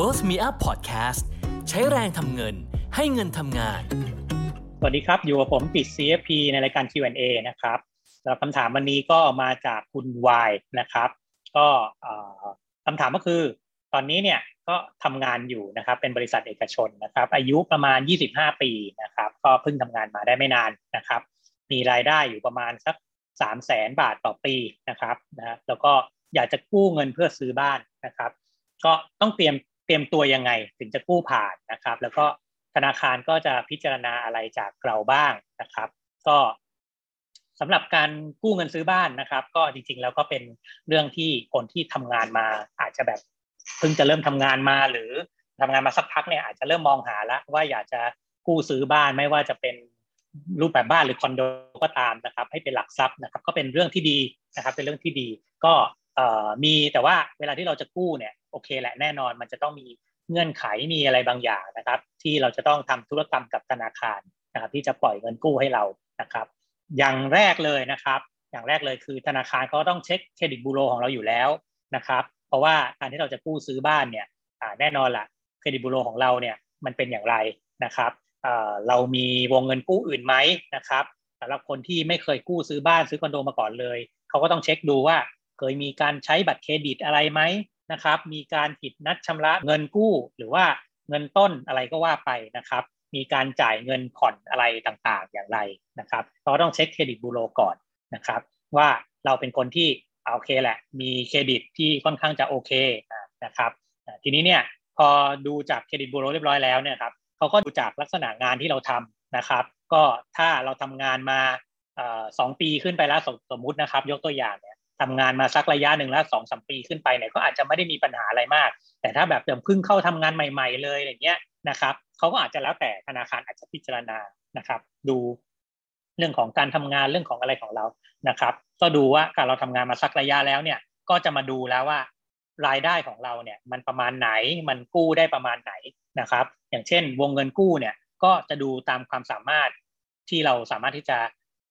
World Me Up Podcast ใช้แรงทำเงินให้เงินทำงาน สวัสดีครับ อยู่กับผมปิด CFP ในรายการ Q&A นะครับสำหรับคำถามวันนี้ก็มาจากคุณวายนะครับ ก็คำถามก็คือ ตอนนี้เนี่ยก็ทำงานอยู่นะครับ เป็นบริษัทเอกชนนะครับ อายุประมาณ 25 ปีนะครับ ก็เพิ่งทำงานมาได้ไม่นานนะครับ มีรายได้อยู่ประมาณสัก3 0 0แสนบาทต่อปีนะครับนะแล้วก็อยากจะกู้เงินเพื่อซื้อบ้านนะครับ ก็ต้องเตรียม เตรียมตัวยังไงถึงจะกู้ผ่านนะครับ แล้วก็ธนาคารก็จะพิจารณาอะไรจากเราบ้างนะครับ ก็สำหรับการกู้เงินซื้อบ้านนะครับ ก็จริงๆแล้วก็เป็นเรื่องที่คนที่ทำงานมาอาจจะแบบเพิ่งจะเริ่มทำงานมาหรือทำงานมาสักพักเนี่ยอาจจะเริ่มมองหาแล้วว่าอยากจะกู้ซื้อบ้านไม่ว่าจะเป็นรูปแบบบ้านหรือคอนโดก็ตามนะครับ ให้เป็นหลักทรัพย์นะครับ ก็เป็นเรื่องที่ดีนะครับ เป็นเรื่องที่ดี ก็มีแต่ว่าเวลาที่เราจะกู้เนี่ย โอเคแหละแน่นอนมันจะต้องมีเงื่อนไขมีอะไรบางอย่างนะครับ ที่เราจะต้องทำธุรกรรมกับธนาคารนะครับ ที่จะปล่อยเงินกู้ให้เรานะครับ อย่างแรกเลยนะครับ อย่างแรกเลยคือธนาคารเขาต้องเช็คเครดิตบูโรของเราอยู่แล้วนะครับ เพราะว่าการที่เราจะกู้ซื้อบ้านเนี่ยแน่นอนละ่ะเครดิตบูโรของเราเนี่ยมันเป็นอย่างไรนะครับเรามีวงเงินกู้อื่นไหมนะครับสำหรับคนที่ไม่เคยกู้ซื้อบ้านซื้อคอนโดมาก่อนเลย เขาก็ต้องเช็คดูว่าเคยมีการใช้บัตรเครดิตอะไรไหม นะครับมีการผิดนัดชำระเงินกู้ หรือว่าเงินต้นอะไรก็ว่าไปนะครับ มีการจ่ายเงินผ่อนอะไรต่างๆอย่างไรนะครับเราต้องเช็คเครดิตบูโรก่อนนะครับ ว่าเราเป็นคนที่โอเคแหละ มีเครดิตที่ค่อนข้างจะโอเคนะครับทีนี้เนี่ยพอดูจากเครดิตบูโรเรียบร้อยแล้วเนี่ยครับเขาก็ดูจากลักษณะงานที่เราทำนะครับ ก็ถ้าเราทำงานมาสองปีขึ้นไปแล้วสมมุตินะครับ ยกตัวอย่างเนี่ย ทำงานมาสักระยะหนึ่งแล้วสองสมปีขึ้นไปเนี่ยก็อาจจะไม่ได้มีปัญหาอะไรมาก แต่ถ้าแบบเดิมเพิ่งเข้าทำงานใหม่ ๆ เลยอย่างเงี้ยนะครับเขาก็อาจจะแล้วแต่ธนาคารอาจจะพิจารณานะครับ ดูเรื่องของการทำงานเรื่องของอะไรของเรานะครับ ก็ดูว่าการเราทำงานมาสักระยะแล้วเนี่ย ก็จะมาดูแล้วว่ารายได้ของเราเนี่ย มันประมาณไหนมันกู้ได้ประมาณไหนนะครับ อย่างเช่น วงเงินกู้เนี่ยก็จะดูตามความสามารถที่เราสามารถที่จะ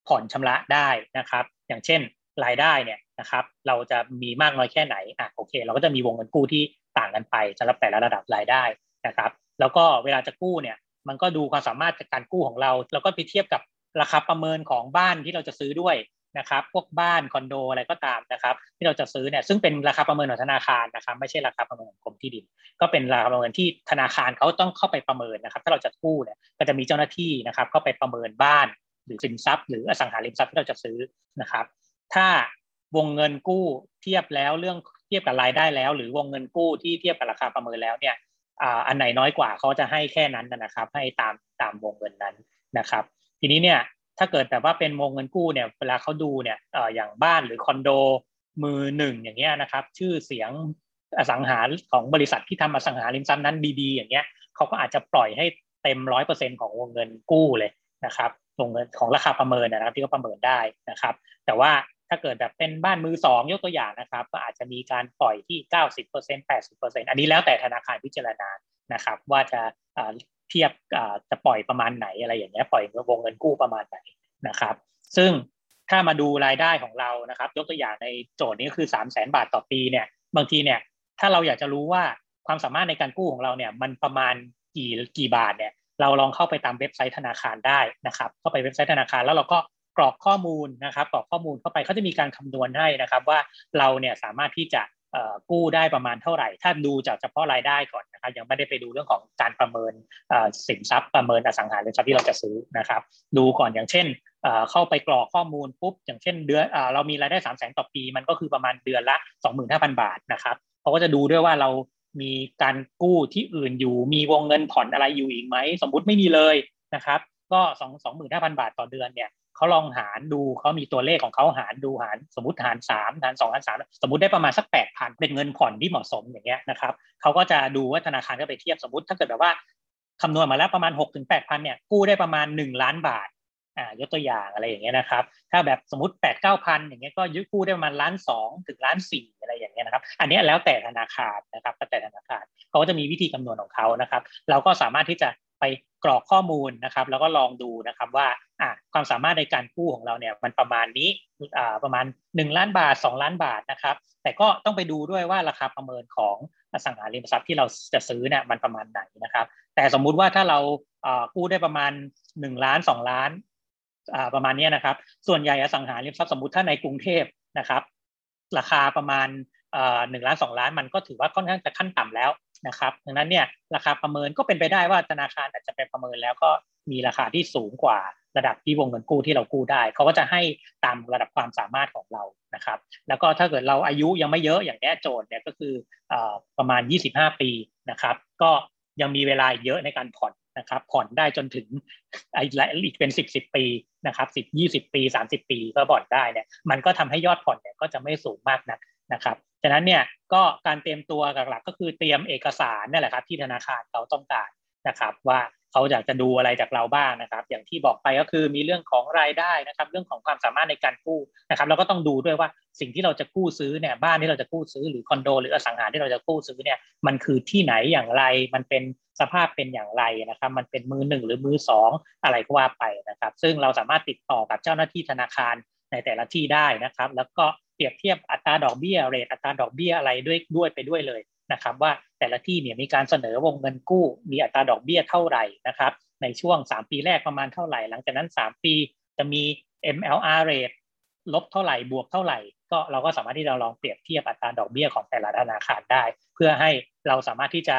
ผ่อนชำระได้นะครับ อย่างเช่น รายได้เนี่ย นะครับ เราจะมีมากน้อยแค่ไหนอะโอเค เราก็จะมีวงเงินกู้ที่ต่างกันไปสำหรับแต่ละระดับรายได้นะครับ แล้วก็เวลาจะกู้เนี่ยมันก็ดูความสามารถจากการกู้ของเรา แล้วก็ไปเทียบกับราคาประเมินของบ้านที่เราจะซื้อด้วยนะครับ พวกบ้านคอนโดอะไรก็ตามนะครับ ที่เราจะซื้อเนี่ยซึ่งเป็นราคาประเมินของธนาคารนะครับ ไม่ใช่ราคาประเมินของกรมที่ดิน ก็เป็นราคาประเมินที่ธนาคารเขาต้องเข้าไปประเมินนะครับ ถ้าเราจะกู้เนี่ยก็จะมีเจ้าหน้าที่นะครับ เข้าไปประเมินบ้าน หรือสินทรัพย์ หรืออสังหาริมทรัพย์ที่เราจะซื้อนะครับ ถ้า วงเงินกู้เทียบแล้วเรื่องเทียบกับรายได้แล้ว หรือวงเงินกู้ที่เทียบกับราคาประเมินแล้วเนี่ยอันไหนน้อยกว่าเขาจะให้แค่นั้นนะครับ ให้ตามตามวงเงินนั้นนะครับ ทีนี้เนี่ยถ้าเกิดแบบว่าเป็นวงเงินกู้เนี่ยเวลาเขาดูเนี่ยอย่างบ้านหรือคอนโดมือหนึ่งอย่างเงี้ยนะครับ ชื่อเสียงอสังหาของบริษัทที่ทำอสังหาริมทรัพย์นั้นดีๆอย่างเงี้ยเขาก็อาจจะปล่อยให้เต็มร้อยเปอร์เซ็นของวงเงินกู้เลยนะครับวงเงินของราคาประเมินนะครับที่เขาประเมินได้นะครับ แต่ว่า ถ้าเกิดแบบเป็นบ้านมือสองยกตัวอย่างนะครับ ก็อาจจะมีการปล่อยที่ 90% 80%อันนี้แล้วแต่ธนาคารพิจารณานะครับ ว่าจะเทียบจะปล่อยประมาณไหนอะไรอย่างเงี้ยปล่อยวงเงินกู้ประมาณไหนนะครับ ซึ่งถ้ามาดูรายได้ของเรานะครับ ยกตัวอย่างในโจทย์นี้คือ3 0 0แสนบาทต่อปีเนี่ยบางทีเนี่ยถ้าเราอยากจะรู้ว่าความสามารถในการกู้ของเราเนี่ยมันประมาณกี่กี่บาทเนี่ยเราลองเข้าไปตามเว็บไซต์ธนาคารได้นะครับ เข้าไปเว็บไซต์ธนาคารแล้วเราก็ กรอกข้อมูลนะครับกรอกข้อมูลเข้าไปเขาจะมีการคำนวณให้นะครับ ว่าเราเนี่ยสามารถที่จะกู้ได้ประมาณเท่าไหร่ ถ้าดูจากเฉพาะรายได้ก่อนนะครับ ยังไม่ได้ไปดูเรื่องของการประเมินสินทรัพย์ประเมินอสังหาริมทรัพย์ที่เราจะซื้อนะครับ ดูก่อนอย่างเช่นเข้าไปกรอกข้อมูลปุ๊บอย่างเช่นเดือนเรามีรายได้สามแสนต่อปี มันก็คือประมาณเดือนละ 25,000 บาทนะครับเขาก็จะดูด้วยว่าเรามีการกู้ที่อื่นอยู่มีวงเงินผ่อนอะไรอยู่อีกไหม สมมุติไม่มีเลยนะครับ ก็สองสองหมื่นห้าพันบาทต่อเดือนเนี่ย เขาลองหารดูเขามีตัวเลขของเขาหารดูหารสมมติหารสามหารสองหารสามสมมติได้ประมาณสักแปดพันเป็นเงินผ่อนที่เหมาะสมอย่างเงี้ยนะครับเขาก็จะดูว่าธนาคารก็ไปเทียบสมมติถ้าเกิดแบบว่าคำนวณมาแล้วประมาณหกถึงแปดพันเนี่ยกู้ได้ประมาณหนึ่งล้านบาทอ่ายกตัวอย่างอะไรอย่างเงี้ยนะครับ ถ้าแบบสมมติแปดเก้าพันอย่างเงี้ยก็ยึดกู้ได้ประมาณล้านสองถึงล้านสี่อะไรอย่างเงี้ยนะครับ อันนี้แล้วแต่ธนาคารนะครับแต่ธนาคารเขาก็จะมีวิธีคำนวณของเขานะครับ เราก็สามารถที่จะไปกรอกข้อมูลนะครับ แล้วก็ลองดูนะครับว่า อะความสามารถในการกู้ของเราเนี่ยมันประมาณนี้อ่าประมาณ 1 ล้านบาท 2 ล้านบาทนะครับ แต่ก็ต้องไปดูด้วยว่าราคาประเมินของอสังหาริมทรัพย์ที่เราจะซื้อเนี่ยมันประมาณไหนนะครับ แต่สมมุติว่าถ้าเรากู้ได้ประมาณ 1 ล้าน 2 ล้านประมาณนี้นะครับ ส่วนใหญ่อสังหาริมทรัพย์สมมติถ้าในกรุงเทพนะครับ ราคาประมาณหนึ่งล้านสองล้านมันก็ถือว่าค่อนข้างจะขั้นต่ำแล้ว นะครับดังนั้นเนี่ยราคาประเมินก็เป็นไปได้ว่าธนาคารอาจจะไปประเมินแล้วก็มีราคาที่สูงกว่าระดับที่วงเงินกู้ที่เรากู้ได้ เขาก็จะให้ตามระดับความสามารถของเรานะครับ แล้วก็ถ้าเกิดเราอายุยังไม่เยอะอย่างนี้โจทย์เนี่ยก็คือประมาณ 25 ปีนะครับ ก็ยังมีเวลาเยอะในการผ่อนนะครับ ผ่อนได้จนถึงอีกเป็น 10 10 ปีนะครับ10 20 ปี 30 ปีก็ผ่อนได้เนี่ยมันก็ทำให้ยอดผ่อนเนี่ยก็จะไม่สูงมากนัก นะครับฉะนั้นเนี่ยก็การเตรียมตัวหลักๆ ก็คือเตรียมเอกสารนี่แหละครับที่ธนาคารเขาต้องการนะครับ ว่าเขาอยากจะดูอะไรจากเราบ้างนะครับ อย่างที่บอกไปก็คือมีเรื่องของรายได้นะครับ เรื่องของความสามารถในการกู้นะครับแล้วก็ต้องดูด้วยว่าสิ่งที่เราจะกู้ซื้อเนี่ยบ้านที่เราจะกู้ซื้อหรือคอนโด หรืออสังหาที่เราจะกู้ซื้อเนี่ยมันคือที่ไหนอย่างไร มันเป็นสภาพเป็นอย่างไรนะครับ มันเป็นมือหนึ่งหรือมือสองอะไรก็ว่าไปนะครับ ซึ่งเราสามารถติดต่อกับเจ้าหน้าที่ธนาคารในแต่ละที่ได้นะครับ แล้วก็ เปรียบเทียบอัตราดอกเบี้ยเรทอัตราดอกเบี้ยอะไรด้วยด้วยไปด้วยเลยนะครับ ว่าแต่ละที่เนี่ยมีการเสนอวงเงินกู้ มีอัตราดอกเบี้ยเท่าไหร่นะครับ ในช่วง 3 ปีแรกประมาณเท่าไหร่ หลังจากนั้น 3 ปีจะมี MLR rate ลบเท่าไหร่บวกเท่าไหร่ ก็เราก็สามารถที่จะลองเปรียบเทียบอัตราดอกเบี้ยของแต่ละธนาคารได้ เพื่อให้เราสามารถที่จะ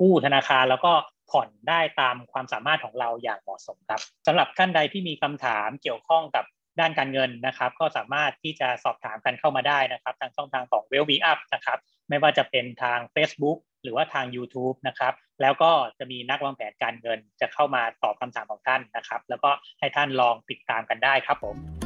กู้ธนาคารแล้วก็ผ่อนได้ตามความสามารถของเราอย่างเหมาะสมครับสำหรับท่านใดที่มีคำถามเกี่ยวข้องกับ ด้านการเงินนะครับ ก็สามารถที่จะสอบถามกันเข้ามาได้นะครับ ทางช่องทางของ w e l l b e Up นะครับ ไม่ว่าจะเป็นทาง Facebook หรือว่าทาง YouTube นะครับ แล้วก็จะมีนักวางแผนการเงินจะเข้ามาตอบคำถามของท่านนะครับ แล้วก็ให้ท่านลองติดตามกันได้ครับผม